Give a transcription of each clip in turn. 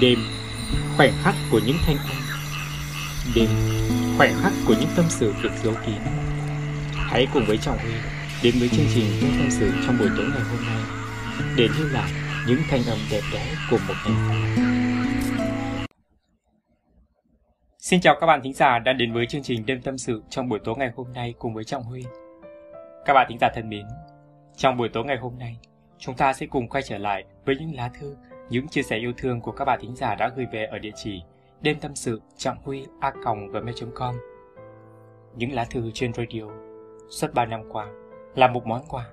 Đêm, khoảnh khắc của những thanh âm. Đêm, khoảnh khắc của những tâm sự được giấu kín. Hãy cùng với Trọng Huy đến với chương trình Đêm Tâm sự trong buổi tối ngày hôm nay Để lưu lại những thanh âm đẹp đẽ của một ngày Xin chào các bạn thính giả đã đến với chương trình Đêm Tâm sự trong buổi tối ngày hôm nay cùng với Trọng Huy. Các bạn thính giả thân mến, trong buổi tối ngày hôm nay chúng ta sẽ cùng quay trở lại với những lá thư những chia sẻ yêu thương của các bạn thính giả đã gửi về ở địa chỉ đêm tâm sự trọng huy a gmail.com những lá thư trên radio suốt 3 năm qua là một món quà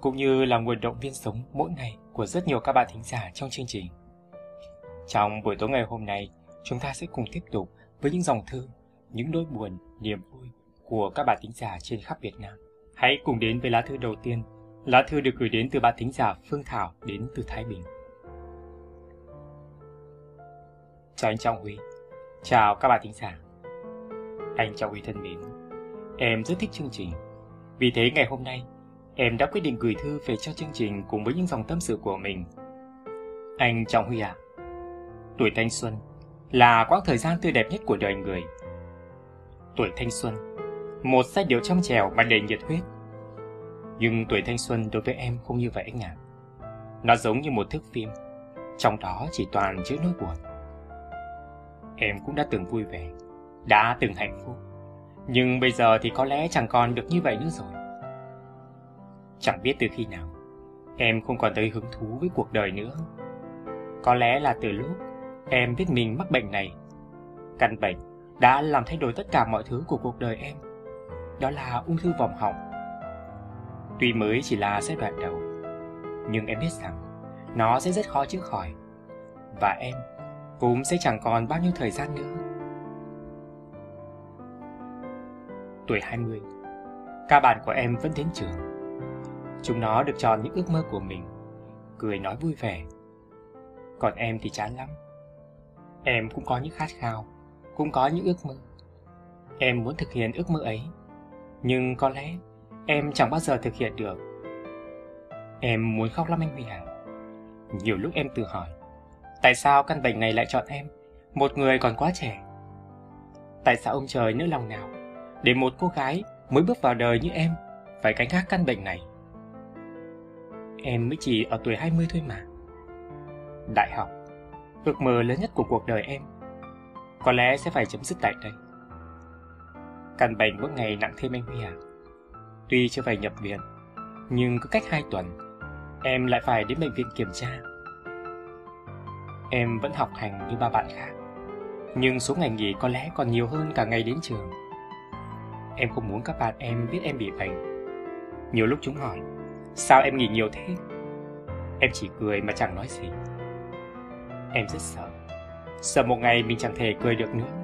cũng như là nguồn động viên sống mỗi ngày của rất nhiều các bạn thính giả trong chương trình. Trong buổi tối ngày hôm nay, chúng ta sẽ cùng tiếp tục với những dòng thư, những nỗi buồn, niềm vui của các bạn thính giả trên khắp Việt Nam. Hãy cùng đến với lá thư đầu tiên. Lá thư được gửi đến từ bạn thính giả Phương Thảo đến từ Thái Bình. Chào anh Trọng Huy. Chào các bạn thính giả. Anh Trọng Huy thân mến, Em rất thích chương trình. Vì thế ngày hôm nay, Em đã quyết định gửi thư về cho chương trình Cùng với những dòng tâm sự của mình. Anh Trọng Huy à Tuổi thanh xuân Là quãng thời gian tươi đẹp nhất của đời người. Tuổi thanh xuân, Một giai điệu trong trèo mà đầy nhiệt huyết. Nhưng tuổi thanh xuân đối với em không như vậy anh ạ. Nó giống như một thước phim, Trong đó chỉ toàn chứa nỗi buồn em cũng đã từng vui vẻ, đã từng hạnh phúc. Nhưng bây giờ thì có lẽ chẳng còn được như vậy nữa rồi. Chẳng biết từ khi nào, em không còn thấy hứng thú với cuộc đời nữa. Có lẽ là từ lúc em biết mình mắc bệnh này. Căn bệnh đã làm thay đổi tất cả mọi thứ của cuộc đời em. Đó là ung thư vòng họng. Tuy mới chỉ là giai đoạn đầu, nhưng em biết rằng nó sẽ rất khó chữa khỏi. Và em cũng sẽ chẳng còn bao nhiêu thời gian nữa. Tuổi 20, các bạn của em vẫn đến trường. Chúng nó được tròn những ước mơ của mình, cười nói vui vẻ. Còn em thì chán lắm. Em cũng có những khát khao, cũng có những ước mơ. Em muốn thực hiện ước mơ ấy, nhưng có lẽ em chẳng bao giờ thực hiện được. Em muốn khóc lắm anh Huy à. Nhiều lúc em tự hỏi, Tại sao căn bệnh này lại chọn em, một người còn quá trẻ? Tại sao ông trời nỡ lòng nào để một cô gái mới bước vào đời như em phải cánh gác căn bệnh này? Em mới chỉ ở tuổi 20 thôi mà. Đại học, ước mơ lớn nhất của cuộc đời em, có lẽ sẽ phải chấm dứt tại đây. Căn bệnh mỗi ngày nặng thêm anh Huy à. Tuy chưa phải nhập viện, nhưng cứ cách 2 tuần, em lại phải đến bệnh viện kiểm tra Em vẫn học hành như ba bạn khác. Nhưng số ngày nghỉ có lẽ còn nhiều hơn cả ngày đến trường. Em không muốn các bạn em biết em bị bệnh. Nhiều lúc chúng hỏi, Sao em nghỉ nhiều thế? Em chỉ cười mà chẳng nói gì. Em rất sợ. Sợ một ngày mình chẳng thể cười được nữa,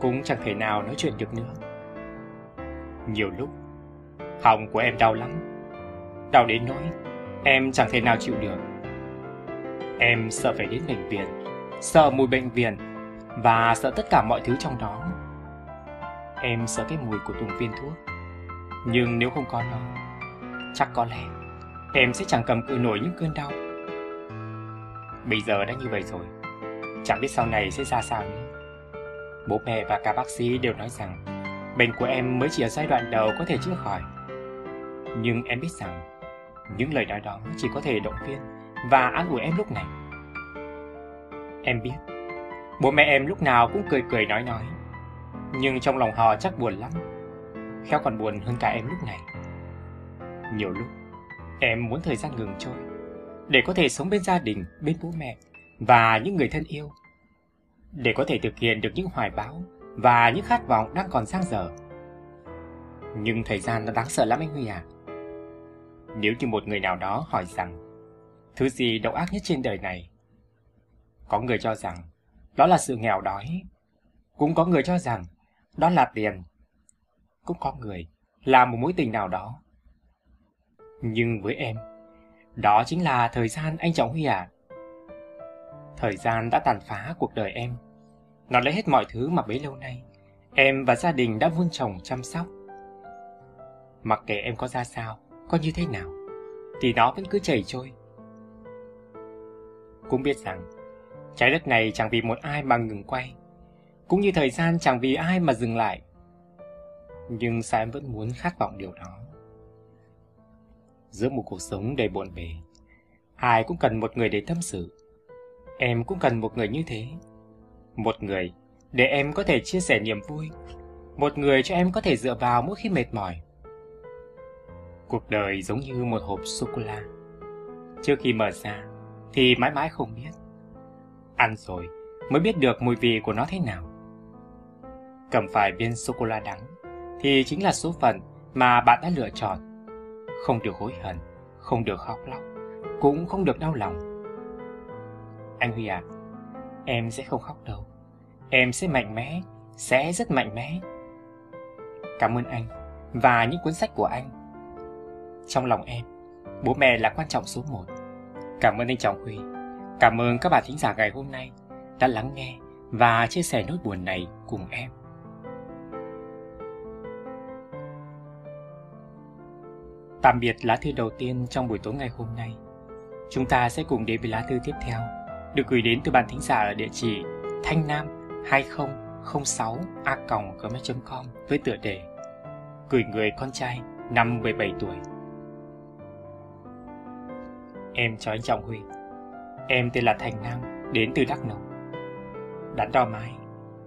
Cũng chẳng thể nào nói chuyện được nữa. Nhiều lúc, Họng của em đau lắm. Đau đến nỗi Em chẳng thể nào chịu được. Em sợ phải đến bệnh viện, sợ mùi bệnh viện và sợ tất cả mọi thứ trong đó. Em sợ cái mùi của từng viên thuốc. Nhưng nếu không có nó, chắc có lẽ em sẽ chẳng cầm cự nổi những cơn đau. Bây giờ đã như vậy rồi, chẳng biết sau này sẽ ra sao nữa. Bố mẹ và cả bác sĩ đều nói rằng bệnh của em mới chỉ ở giai đoạn đầu có thể chữa khỏi. Nhưng em biết rằng những lời nói đó chỉ có thể động viên và an ủi em lúc này. Em biết, bố mẹ em lúc nào cũng cười cười nói nói, nhưng trong lòng họ chắc buồn lắm, khéo còn buồn hơn cả em lúc này. Nhiều lúc, em muốn thời gian ngừng trôi, để có thể sống bên gia đình, bên bố mẹ và những người thân yêu, để có thể thực hiện được những hoài bão và những khát vọng đang còn sang dở. Nhưng thời gian nó đáng sợ lắm anh Huy à. Nếu như một người nào đó hỏi rằng Thứ gì độc ác nhất trên đời này? Có người cho rằng đó là sự nghèo đói. Cũng có người cho rằng đó là tiền. Cũng có người là một mối tình nào đó. Nhưng với em, đó chính là thời gian anh Trọng Huy à. Thời gian đã tàn phá cuộc đời em. Nó lấy hết mọi thứ mà bấy lâu nay em và gia đình đã vun trồng chăm sóc. Mặc kệ em có ra sao, có như thế nào, thì nó vẫn cứ chảy trôi cũng biết rằng Trái đất này chẳng vì một ai mà ngừng quay, cũng như thời gian chẳng vì ai mà dừng lại. Nhưng sao em vẫn muốn khát vọng điều đó? Giữa một cuộc sống đầy bộn bề, ai cũng cần một người để tâm sự. Em cũng cần một người như thế. Một người để em có thể chia sẻ niềm vui. Một người cho em có thể dựa vào mỗi khi mệt mỏi. Cuộc đời giống như một hộp sô-cô-la. Trước khi mở ra thì mãi mãi không biết. Ăn rồi mới biết được mùi vị của nó thế nào. Cầm phải viên sô-cô-la đắng thì chính là số phận mà bạn đã lựa chọn. Không được hối hận, không được khóc lóc, cũng không được đau lòng. Anh Huy à, em sẽ không khóc đâu. Em sẽ mạnh mẽ, sẽ rất mạnh mẽ. Cảm ơn anh và những cuốn sách của anh. Trong lòng em, bố mẹ là quan trọng số một. Cảm ơn anh Trọng Huy. Cảm ơn các bạn thính giả ngày hôm nay đã lắng nghe và chia sẻ nỗi buồn này cùng em. Tạm biệt lá thư đầu tiên trong buổi tối ngày hôm nay. Chúng ta sẽ cùng đến với lá thư tiếp theo, được gửi đến từ bạn thính giả ở địa chỉ thanh nam 2006 a gmail.com với tựa đề Gửi người con trai năm 17 tuổi. Em chào anh Trọng Huy. Em tên là Thành Nam, đến từ Đắk Nông. Đắn đo mãi,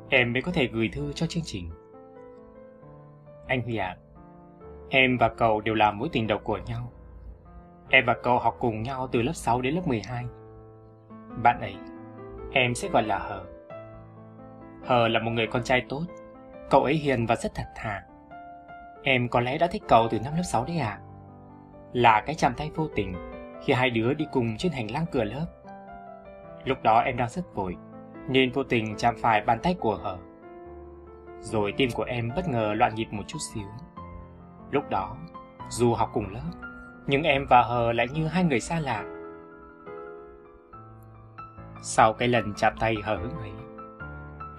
em mới có thể gửi thư cho chương trình. Anh Huy ạ, à, em và cậu đều là mối tình đầu của nhau. Em và cậu học cùng nhau từ lớp 6 đến lớp 12. Bạn ấy, em sẽ gọi là Hờ. Hờ là một người con trai tốt, cậu ấy hiền và rất thật thà. Em có lẽ đã thích cậu từ năm lớp 6 đấy à? Là cái chạm tay vô tình khi hai đứa đi cùng trên hành lang cửa lớp. Lúc đó em đang rất vội, nên vô tình chạm phải bàn tay của Hờ. Rồi tim của em bất ngờ loạn nhịp một chút xíu. Lúc đó, dù học cùng lớp, nhưng em và Hờ lại như hai người xa lạ. Sau cái lần chạm tay Hờ hững ấy,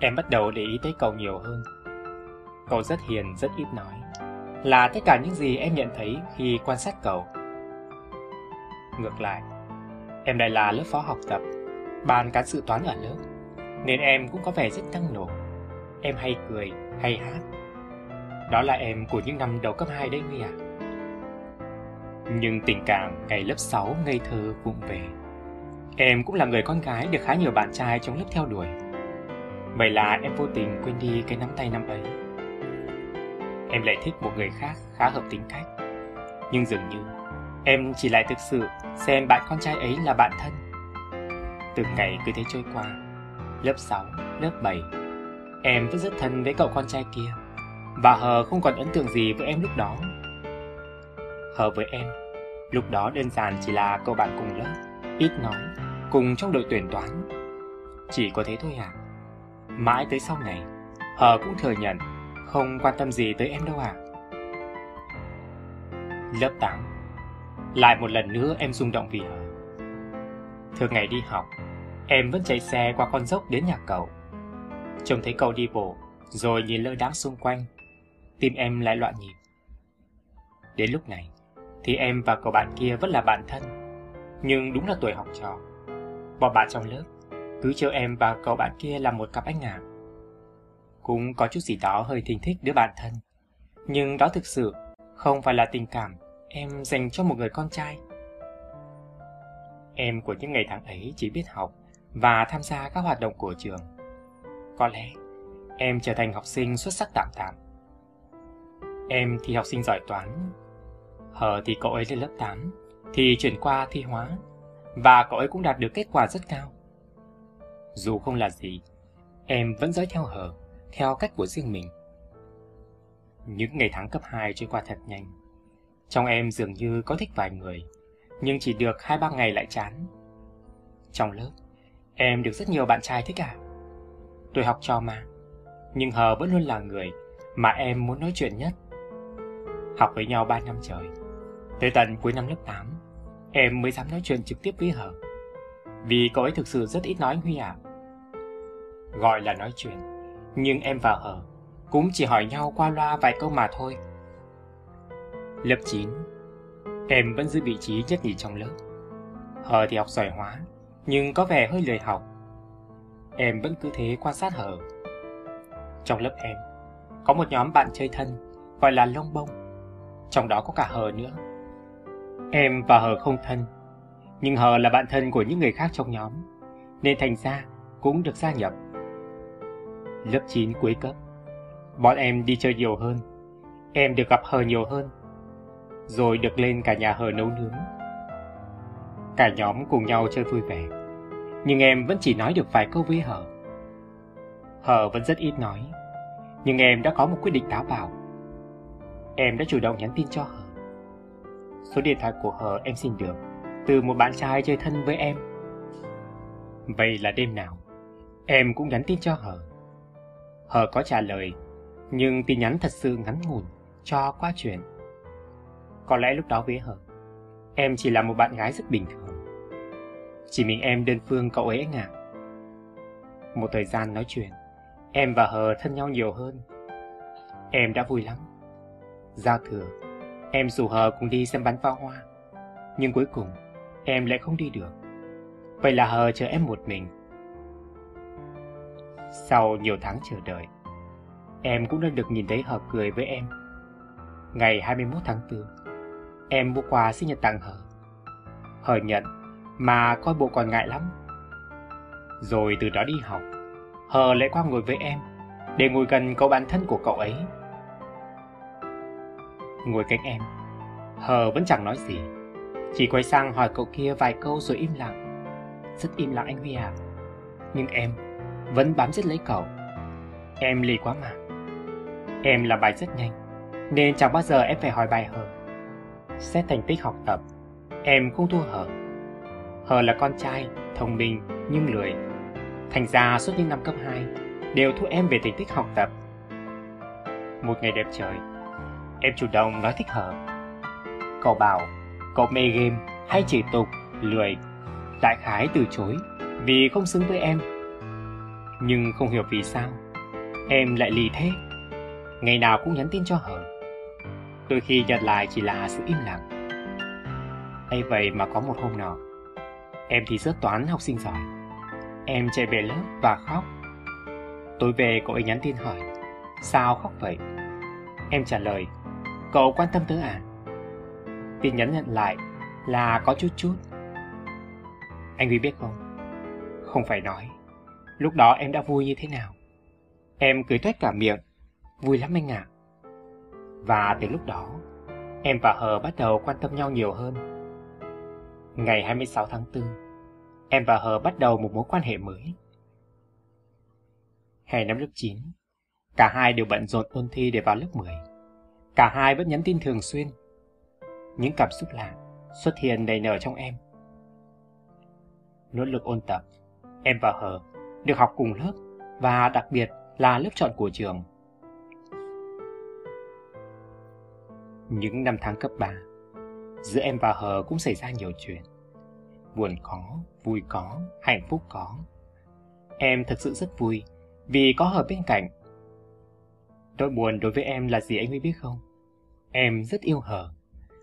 em bắt đầu để ý tới cậu nhiều hơn. Cậu rất hiền, rất ít nói, là tất cả những gì em nhận thấy khi quan sát cậu. Ngược lại, em lại là lớp phó học tập, ban cán sự toán ở lớp, nên em cũng có vẻ rất năng nổ. Em hay cười, hay hát. Đó là em của những năm đầu cấp 2 đấy Huy à. Nhưng tình cảm ngày lớp 6 ngây thơ vụng về. Em cũng là người con gái được khá nhiều bạn trai trong lớp theo đuổi. Vậy là em vô tình quên đi cái nắm tay năm ấy. Em lại thích một người khác khá hợp tính cách. Nhưng dường như em chỉ lại thực sự xem bạn con trai ấy là bạn thân. Từng ngày cứ thế trôi qua, lớp 6, lớp 7, em vẫn rất thân với cậu con trai kia. Và Hờ không còn ấn tượng gì với em lúc đó. Hờ với em, lúc đó đơn giản chỉ là cậu bạn cùng lớp, ít nói, cùng trong đội tuyển toán. Chỉ có thế thôi à? Mãi tới sau này, Hờ cũng thừa nhận không quan tâm gì tới em đâu à. Lớp 8 lại một lần nữa em rung động vì Hờ. Thường ngày đi học, em vẫn chạy xe qua con dốc đến nhà cậu. Trông thấy cậu đi bộ, rồi nhìn lơ đãng xung quanh, tim em lại loạn nhịp. Đến lúc này, thì em và cậu bạn kia vẫn là bạn thân, nhưng đúng là tuổi học trò. Bọn bạn trong lớp cứ chờ em và cậu bạn kia là một cặp anh ngà. Cũng có chút gì đó hơi thình thích đứa bạn thân, nhưng đó thực sự không phải là tình cảm em dành cho một người con trai. Em của những ngày tháng ấy chỉ biết học và tham gia các hoạt động của trường. Có lẽ em trở thành học sinh xuất sắc tạm tạm. Em thì học sinh giỏi toán. Hờ thì cậu ấy lên lớp 8, thì chuyển qua thi hóa, và cậu ấy cũng đạt được kết quả rất cao. Dù không là gì, em vẫn dõi theo hờ, theo cách của riêng mình. Những ngày tháng cấp 2 trôi qua thật nhanh. Trong em dường như có thích vài người, nhưng chỉ được 2-3 ngày lại chán. Trong lớp, em được rất nhiều bạn trai thích à? Tôi học trò mà, nhưng Hờ vẫn luôn là người mà em muốn nói chuyện nhất. Học với nhau 3 năm trời, tới tận cuối năm lớp 8, em mới dám nói chuyện trực tiếp với Hờ. Vì cậu ấy thực sự rất ít nói anh Huy ạ. À. Gọi là nói chuyện, nhưng em và Hờ cũng chỉ hỏi nhau qua loa vài câu mà thôi. Lớp 9, em vẫn giữ vị trí nhất nhì trong lớp. Hờ thì học giỏi hóa, nhưng có vẻ hơi lười học. em vẫn cứ thế quan sát hờ. Trong lớp em, có một nhóm bạn chơi thân, gọi là lông bông. Trong đó có cả hờ nữa. Em và hờ không thân, nhưng hờ là bạn thân của những người khác trong nhóm, nên thành ra cũng được gia nhập. Lớp 9 cuối cấp, bọn em đi chơi nhiều hơn. Em được gặp hờ nhiều hơn, rồi được lên cả nhà hờ nấu nướng. Cả nhóm cùng nhau chơi vui vẻ, nhưng em vẫn chỉ nói được vài câu với hờ. Hờ vẫn rất ít nói, nhưng em đã có một quyết định táo bạo. Em đã chủ động nhắn tin cho Hờ. Số điện thoại của Hờ em xin được từ một bạn trai chơi thân với em. Vậy là đêm nào, em cũng nhắn tin cho Hờ. Hờ có trả lời, nhưng tin nhắn thật sự ngắn ngủn, cho qua chuyện. Có lẽ lúc đó với Hờ, em chỉ là một bạn gái rất bình thường. Chỉ mình em đơn phương cậu ấy ngạc. Một thời gian nói chuyện, Em và Hờ thân nhau nhiều hơn. Em đã vui lắm. Giao thừa, em rủ Hờ cùng đi xem bắn pháo hoa. Nhưng cuối cùng, em lại không đi được. Vậy là Hờ chờ em một mình. Sau nhiều tháng chờ đợi, em cũng đã được nhìn thấy Hờ cười với em. Ngày 21 tháng 4, em mua quà sinh nhật tặng Hờ. Hờ nhận, mà coi bộ còn ngại lắm. Rồi từ đó đi học, Hờ lại qua ngồi với em, để ngồi gần cậu bạn thân của cậu ấy. Ngồi cạnh em, Hờ vẫn chẳng nói gì, chỉ quay sang hỏi cậu kia vài câu rồi im lặng. Rất im lặng anh Huy à. Nhưng em vẫn bám giết lấy cậu. Em lì quá mà. Em làm bài rất nhanh, nên chẳng bao giờ em phải hỏi bài Hờ. Xét thành tích học tập, em không thua Hờ. Hờ là con trai, thông minh nhưng lười Thành ra suốt những năm cấp 2 đều thua em về thành tích học tập. Một ngày đẹp trời, em chủ động nói thích Hờ. Cậu bảo cậu mê game hay chỉ tục, lười. Đại khái từ chối vì không xứng với em. Nhưng không hiểu vì sao em lại lì thế. Ngày nào cũng nhắn tin cho Hờ. Đôi khi nhận lại chỉ là sự im lặng. ấy vậy mà có một hôm nọ, em thì rớt toán học sinh giỏi Em chạy về lớp và khóc. Tối về cậu ấy nhắn tin hỏi, sao khóc vậy? Em trả lời, cậu quan tâm tới à? Tin nhắn nhận lại là có chút chút. Anh Huy biết không? Không phải nói. Lúc đó em đã vui như thế nào? Em cười toét cả miệng. Vui lắm anh ạ. À. Và từ lúc đó, em và Hờ bắt đầu quan tâm nhau nhiều hơn. Ngày 26 tháng 4, em và Hờ bắt đầu một mối quan hệ mới. Hè năm lớp 9, cả hai đều bận rộn ôn thi để vào lớp 10. Cả hai vẫn nhắn tin thường xuyên. Những cảm xúc lạ xuất hiện đầy nở trong em. Nỗ lực ôn tập, em và Hờ được học cùng lớp và đặc biệt là lớp chọn của trường. Những năm tháng cấp 3, giữa em và Hờ cũng xảy ra nhiều chuyện buồn có, vui có, hạnh phúc có. Em thực sự rất vui vì có Hờ bên cạnh. Nỗi buồn đối với em là gì anh mới biết không? Em rất yêu Hờ,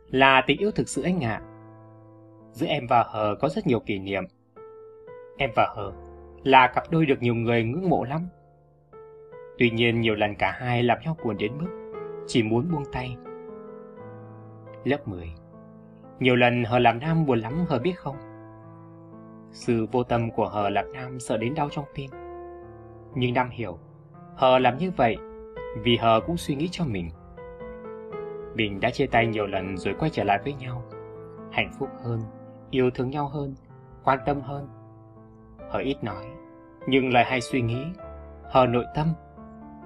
là tình yêu thực sự anh ạ. Giữa em và Hờ có rất nhiều kỷ niệm. Em và Hờ là cặp đôi được nhiều người ngưỡng mộ lắm. Tuy nhiên nhiều lần cả hai làm nhau buồn đến mức chỉ muốn buông tay. Lớp 10 Nhiều lần Hờ làm Nam buồn lắm Hờ biết không? Sự vô tâm của Hờ làm Nam sợ đến đau trong tim. Nhưng Nam hiểu, Hờ làm như vậy vì Hờ cũng suy nghĩ cho mình. Mình đã chia tay nhiều lần rồi quay trở lại với nhau. Hạnh phúc hơn, yêu thương nhau hơn, quan tâm hơn. Hờ ít nói, nhưng lại hay suy nghĩ. Hờ nội tâm,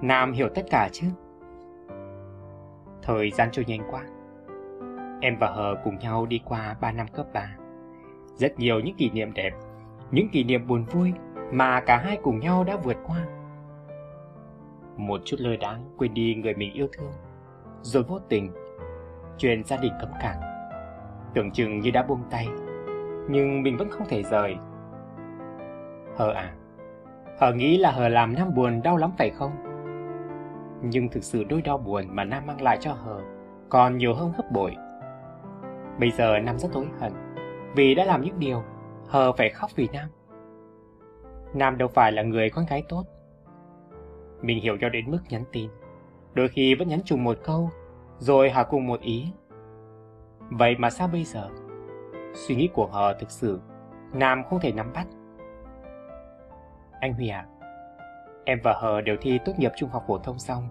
Nam hiểu tất cả chứ. Thời gian trôi nhanh quá. Em và Hờ cùng nhau đi qua 3 năm cấp 3 rất nhiều những kỷ niệm đẹp, những kỷ niệm buồn vui mà cả hai cùng nhau đã vượt qua. Một chút lơ đáng quên đi người mình yêu thương, rồi vô tình chuyện gia đình cấm cản. Tưởng chừng như đã buông tay, nhưng mình vẫn không thể rời. Hờ à, Hờ nghĩ là Hờ làm Nam buồn đau lắm phải không? Nhưng thực sự đôi đau buồn mà Nam mang lại cho Hờ còn nhiều hơn gấp bội. Bây giờ Nam rất hối hận vì đã làm những điều hờ phải khóc vì Nam. Nam đâu phải là người con gái tốt. Mình hiểu cho đến mức nhắn tin. Đôi khi vẫn nhắn chung một câu, rồi hỏi cùng một ý. Vậy mà sao bây giờ? Suy nghĩ của họ thực sự, Nam không thể nắm bắt. Anh Huy à, em và Hờ đều thi tốt nghiệp trung học phổ thông xong.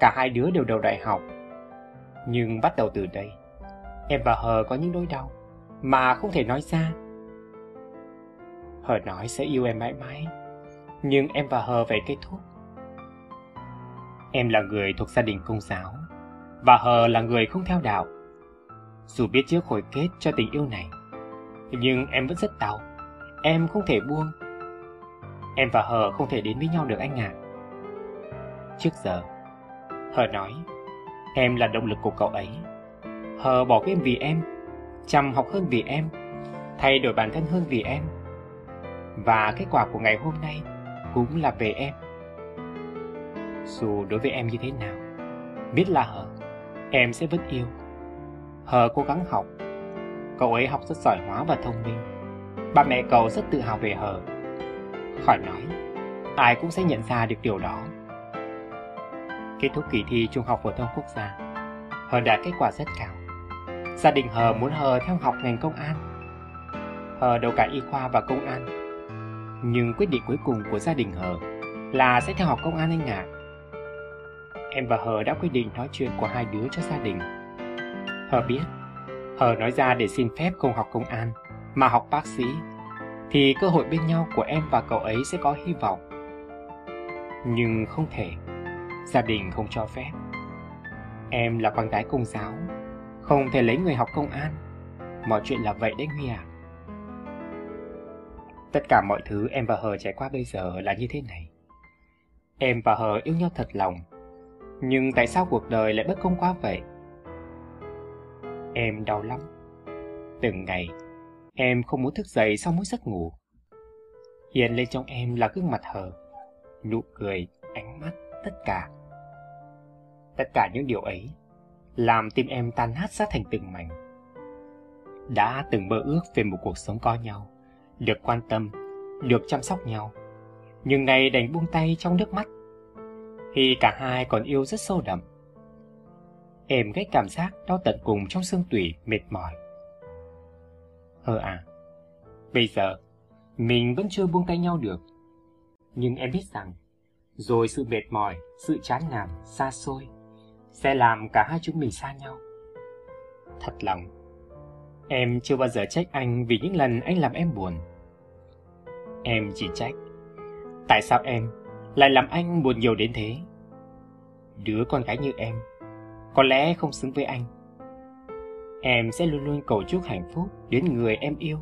Cả hai đứa đều đầu đại học. Nhưng bắt đầu từ đây, em và Hờ có những nỗi đau mà không thể nói ra. Hờ nói sẽ yêu em mãi mãi, nhưng em và Hờ phải kết thúc. Em là người thuộc gia đình công giáo, và Hờ là người không theo đạo. Dù biết trước hồi kết cho tình yêu này, nhưng em vẫn rất đau. Em không thể buông. Em và Hờ không thể đến với nhau được anh ạ. À. Trước giờ, Hờ nói, em là động lực của cậu ấy. Hờ bỏ game vì em, chăm học hơn vì em, thay đổi bản thân hơn vì em. Và kết quả của ngày hôm nay cũng là về em. Dù đối với em như thế nào, biết là Hờ, em sẽ vẫn yêu. Hờ cố gắng học. Cậu ấy học rất giỏi hóa và thông minh. Ba mẹ cậu rất tự hào về Hờ. Khỏi nói, ai cũng sẽ nhận ra được điều đó. Kết thúc kỳ thi Trung học phổ thông quốc gia, Hờ đạt kết quả rất cao. Gia đình Hờ muốn Hờ theo học ngành công an. Hờ đầu cả y khoa và công an. Nhưng quyết định cuối cùng của gia đình Hờ là sẽ theo học công an anh ạ. À. Em và Hờ đã quyết định nói chuyện của hai đứa cho gia đình. Hờ biết, Hờ nói ra để xin phép không học công an, mà học bác sĩ, thì cơ hội bên nhau của em và cậu ấy sẽ có hy vọng. Nhưng không thể, gia đình không cho phép. Em là con gái công giáo, không thể lấy người học công an. Mọi chuyện là vậy đấy Huy à. Tất cả mọi thứ em và Hờ trải qua bây giờ là như thế này. Em và Hờ yêu nhau thật lòng, nhưng tại sao cuộc đời lại bất công quá vậy? Em đau lắm. Từng ngày, em không muốn thức dậy sau mỗi giấc ngủ. Hiện lên trong em là gương mặt hờ, nụ cười, ánh mắt, tất cả. Tất cả những điều ấy làm tim em tan nát ra thành từng mảnh. Đã từng mơ ước về một cuộc sống có nhau, được quan tâm, được chăm sóc nhau. Nhưng nay đành buông tay trong nước mắt. Khi cả hai còn yêu rất sâu đậm. Em ghét cảm giác đau tận cùng trong xương tủy mệt mỏi. Hơ à, bây giờ mình vẫn chưa buông tay nhau được. Nhưng em biết rằng, rồi sự mệt mỏi, sự chán nản, xa xôi sẽ làm cả hai chúng mình xa nhau. Thật lòng, em chưa bao giờ trách anh vì những lần anh làm em buồn. Em chỉ trách, tại sao em lại làm anh buồn nhiều đến thế? Đứa con gái như em có lẽ không xứng với anh. Em sẽ luôn luôn cầu chúc hạnh phúc đến người em yêu,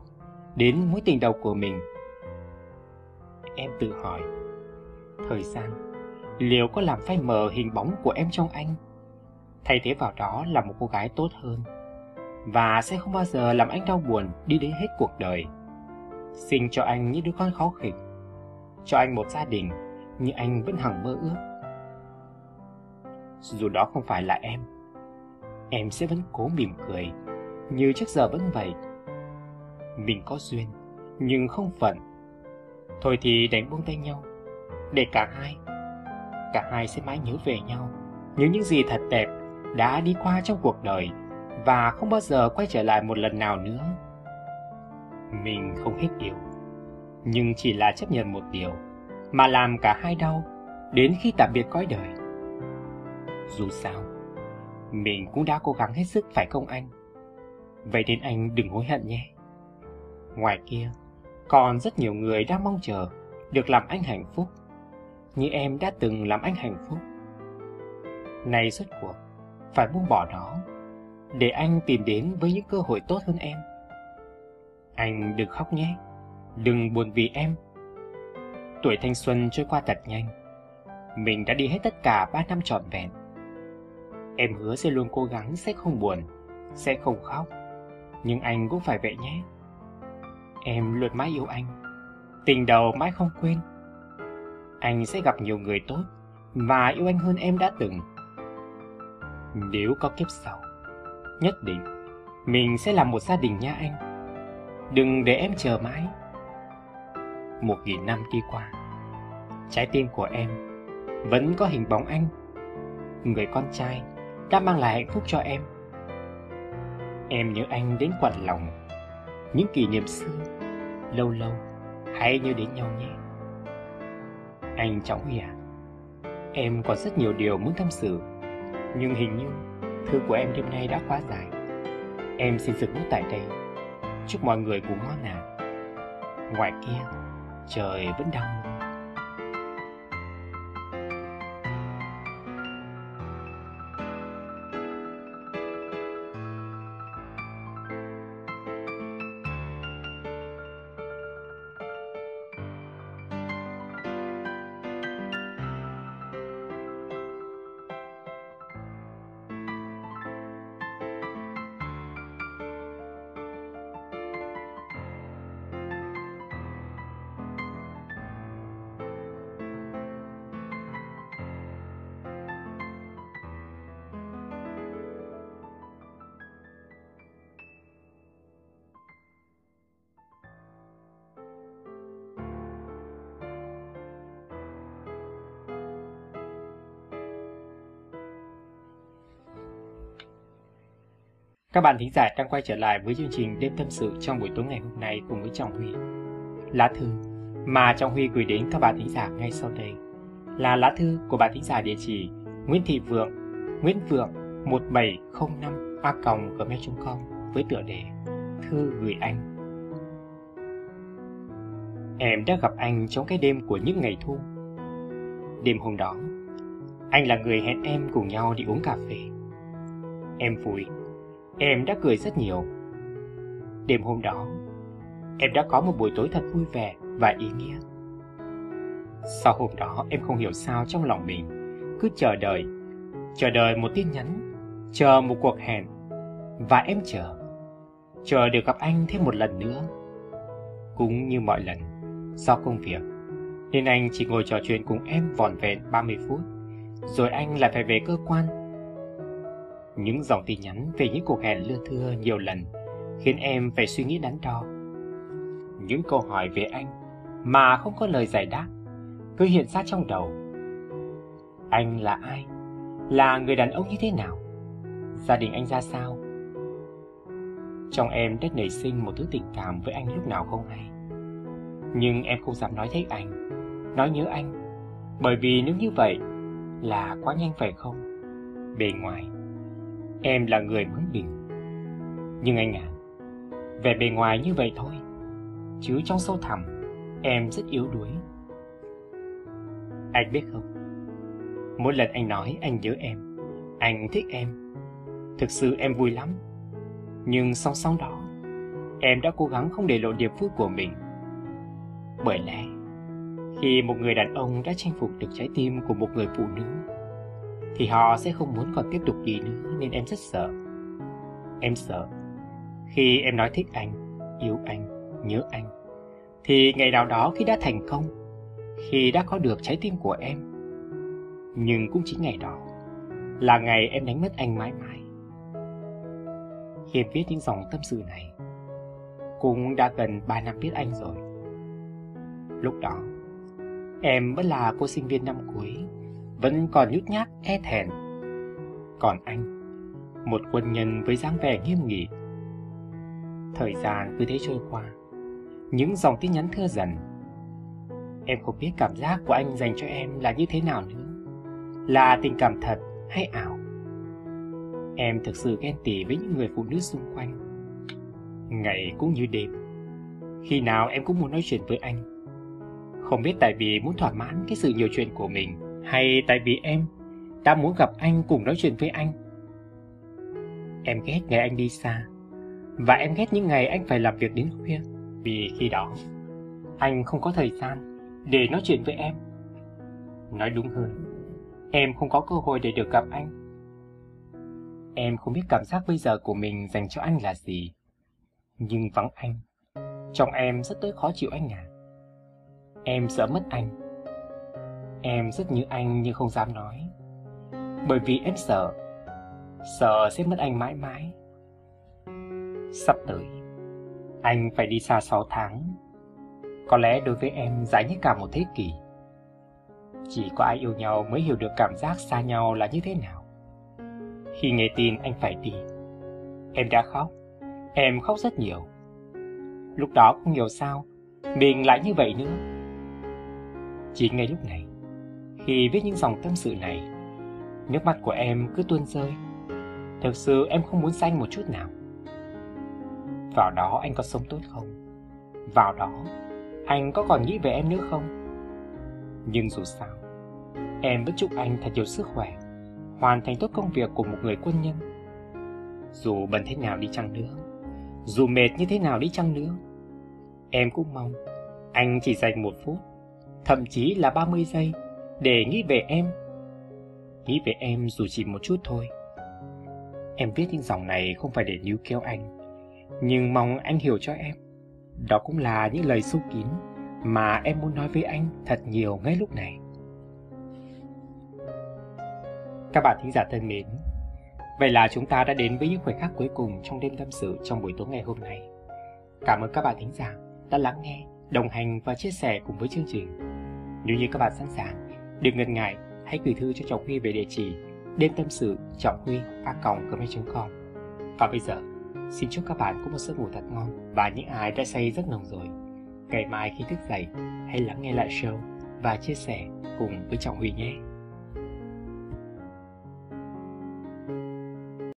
đến mối tình đầu của mình. Em tự hỏi, thời gian liệu có làm phai mờ hình bóng của em trong anh? Thay thế vào đó là một cô gái tốt hơn. Và sẽ không bao giờ làm anh đau buồn đi đến hết cuộc đời. Sinh cho anh những đứa con khó khỉnh, cho anh một gia đình như anh vẫn hằng mơ ước. Dù đó không phải là em em sẽ vẫn cố mỉm cười như trước giờ vẫn vậy. Mình có duyên nhưng không phận. Thôi thì đánh buông tay nhau để cả hai cả hai sẽ mãi nhớ về nhau. Nhớ những gì thật đẹp đã đi qua trong cuộc đời và không bao giờ quay trở lại một lần nào nữa mình không hết yêu nhưng chỉ là chấp nhận một điều mà làm cả hai đau đến khi tạm biệt cõi đời dù sao, mình cũng đã cố gắng hết sức phải không anh? Vậy nên anh đừng hối hận nhé. Ngoài kia, còn rất nhiều người đang mong chờ được làm anh hạnh phúc, như em đã từng làm anh hạnh phúc. Này rốt cuộc, phải buông bỏ nó, để anh tìm đến với những cơ hội tốt hơn em. Anh đừng khóc nhé, đừng buồn vì em. Tuổi thanh xuân trôi qua thật nhanh, mình đã đi hết tất cả ba năm trọn vẹn. Em hứa sẽ luôn cố gắng sẽ không buồn, sẽ không khóc. Nhưng anh cũng phải vậy nhé. Em luôn mãi yêu anh. Tình đầu mãi không quên. Anh sẽ gặp nhiều người tốt và yêu anh hơn em đã từng. Nếu có kiếp sau, nhất định mình sẽ làm một gia đình nha anh. Đừng để em chờ mãi. một nghìn năm đi qua. Trái tim của em vẫn có hình bóng anh, người con trai đã mang lại hạnh phúc cho em. Em nhớ anh đến quặn lòng, những kỷ niệm xưa, lâu lâu, hãy nhớ đến nhau nhé. Anh Trọng Huy à, em còn rất nhiều điều muốn tâm sự, nhưng hình như thư của em đêm nay đã quá dài. Em xin dừng bút tại đây. Chúc mọi người ngủ ngon nào. Ngoài kia, trời vẫn đang Các bạn thính giả đang quay trở lại với chương trình Đêm Tâm sự trong buổi tối ngày hôm nay cùng với Trọng Huy. Lá thư mà Trọng Huy gửi đến các bạn thính giả ngay sau đây là lá thư của bạn thính giả địa chỉ Nguyễn Thị Vượng, Nguyễn Vượng 1705 a gmail.com với tựa đề Thư gửi anh. Em đã gặp anh trong cái đêm của những ngày thu. Đêm hôm đó, anh là người hẹn em cùng nhau đi uống cà phê. Em vui Em đã cười rất nhiều. Đêm hôm đó, em đã có một buổi tối thật vui vẻ và ý nghĩa. Sau hôm đó, em không hiểu sao trong lòng mình cứ chờ đợi, chờ đợi một tin nhắn, chờ một cuộc hẹn và em chờ, chờ được gặp anh thêm một lần nữa. Cũng như mọi lần, do công việc, nên anh chỉ ngồi trò chuyện cùng em vòn vẹn 30 phút, rồi anh lại phải về cơ quan những dòng tin nhắn về những cuộc hẹn lưa thưa nhiều lần khiến em phải suy nghĩ đắn đo. Những câu hỏi về anh mà không có lời giải đáp cứ hiện ra trong đầu. Anh là ai? Là người đàn ông như thế nào? Gia đình anh ra sao? Trong em đã nảy sinh một thứ tình cảm với anh lúc nào không hay. Nhưng em không dám nói thấy anh, nói nhớ anh, bởi vì nếu như vậy là quá nhanh phải không? Bề ngoài Em là người bướng bỉnh Nhưng anh à Về bề ngoài như vậy thôi. Chứ trong sâu thẳm, Em rất yếu đuối. Anh biết không? Mỗi lần anh nói anh nhớ em, Anh thích em. Thực sự em vui lắm. Nhưng song song đó, Em đã cố gắng không để lộ điệp vui của mình. Bởi lẽ, Khi một người đàn ông đã chinh phục được trái tim của một người phụ nữ thì họ sẽ không muốn còn tiếp tục gì nữa nên em rất sợ. Em sợ khi em nói thích anh, yêu anh, nhớ anh thì ngày nào đó khi đã thành công, khi đã có được trái tim của em, nhưng cũng chính ngày đó là ngày em đánh mất anh mãi mãi. Khi em viết những dòng tâm sự này, cũng đã gần 3 năm biết anh rồi. Lúc đó, em vẫn là cô sinh viên năm cuối vẫn còn nhút nhát e thẹn. Còn anh, một quân nhân với dáng vẻ nghiêm nghị. Thời gian cứ thế trôi qua, những dòng tin nhắn thưa dần. Em không biết cảm giác của anh dành cho em là như thế nào nữa. Là tình cảm thật hay ảo? Em thực sự ghen tị với những người phụ nữ xung quanh. Ngày cũng như đêm, khi nào em cũng muốn nói chuyện với anh. Không biết tại vì muốn thỏa mãn cái sự nhiều chuyện của mình hay tại vì em đã muốn gặp anh cùng nói chuyện với anh. Em ghét ngày anh đi xa, và em ghét những ngày anh phải làm việc đến khuya, vì khi đó anh không có thời gian để nói chuyện với em. Nói đúng hơn, em không có cơ hội để được gặp anh. Em không biết cảm giác bây giờ của mình dành cho anh là gì, nhưng vắng anh, trong em rất tới khó chịu anh à. Em sợ mất anh Em rất nhớ anh nhưng không dám nói Bởi vì em sợ Sợ sẽ mất anh mãi mãi Sắp tới Anh phải đi xa 6 tháng Có lẽ đối với em dài nhất cả một thế kỷ. Chỉ có ai yêu nhau mới hiểu được cảm giác xa nhau là như thế nào. Khi nghe tin anh phải đi, em đã khóc. Em khóc rất nhiều. Lúc đó không hiểu sao, mình lại như vậy nữa. Chỉ ngay lúc này, khi viết những dòng tâm sự này, nước mắt của em cứ tuôn rơi. Thực sự em không muốn xanh một chút nào. Vào đó anh có sống tốt không? Vào đó, anh có còn nghĩ về em nữa không? Nhưng dù sao, em vẫn chúc anh thật nhiều sức khỏe, hoàn thành tốt công việc của một người quân nhân. Dù bận thế nào đi chăng nữa, dù mệt như thế nào đi chăng nữa, em cũng mong anh chỉ dành một phút, thậm chí là 30 giây để nghĩ về em. Nghĩ về em dù chỉ một chút thôi. Em viết những dòng này không phải để níu kéo anh, nhưng mong anh hiểu cho em. Đó cũng là những lời sâu kín mà em muốn nói với anh thật nhiều ngay lúc này. Các bạn thính giả thân mến, vậy là chúng ta đã đến với những khoảnh khắc cuối cùng trong đêm tâm sự trong buổi tối ngày hôm nay. Cảm ơn các bạn thính giả đã lắng nghe, đồng hành và chia sẻ cùng với chương trình. Nếu như các bạn sẵn sàng, đừng ngần ngại hãy gửi thư cho Trọng Huy về địa chỉ đêm tâm sự trọng huy a gmail.com. Và bây giờ, xin chúc các bạn có một giấc ngủ thật ngon và những ai đã say rất nồng rồi. Ngày mai khi thức dậy, hãy lắng nghe lại show và chia sẻ cùng với Trọng Huy nhé.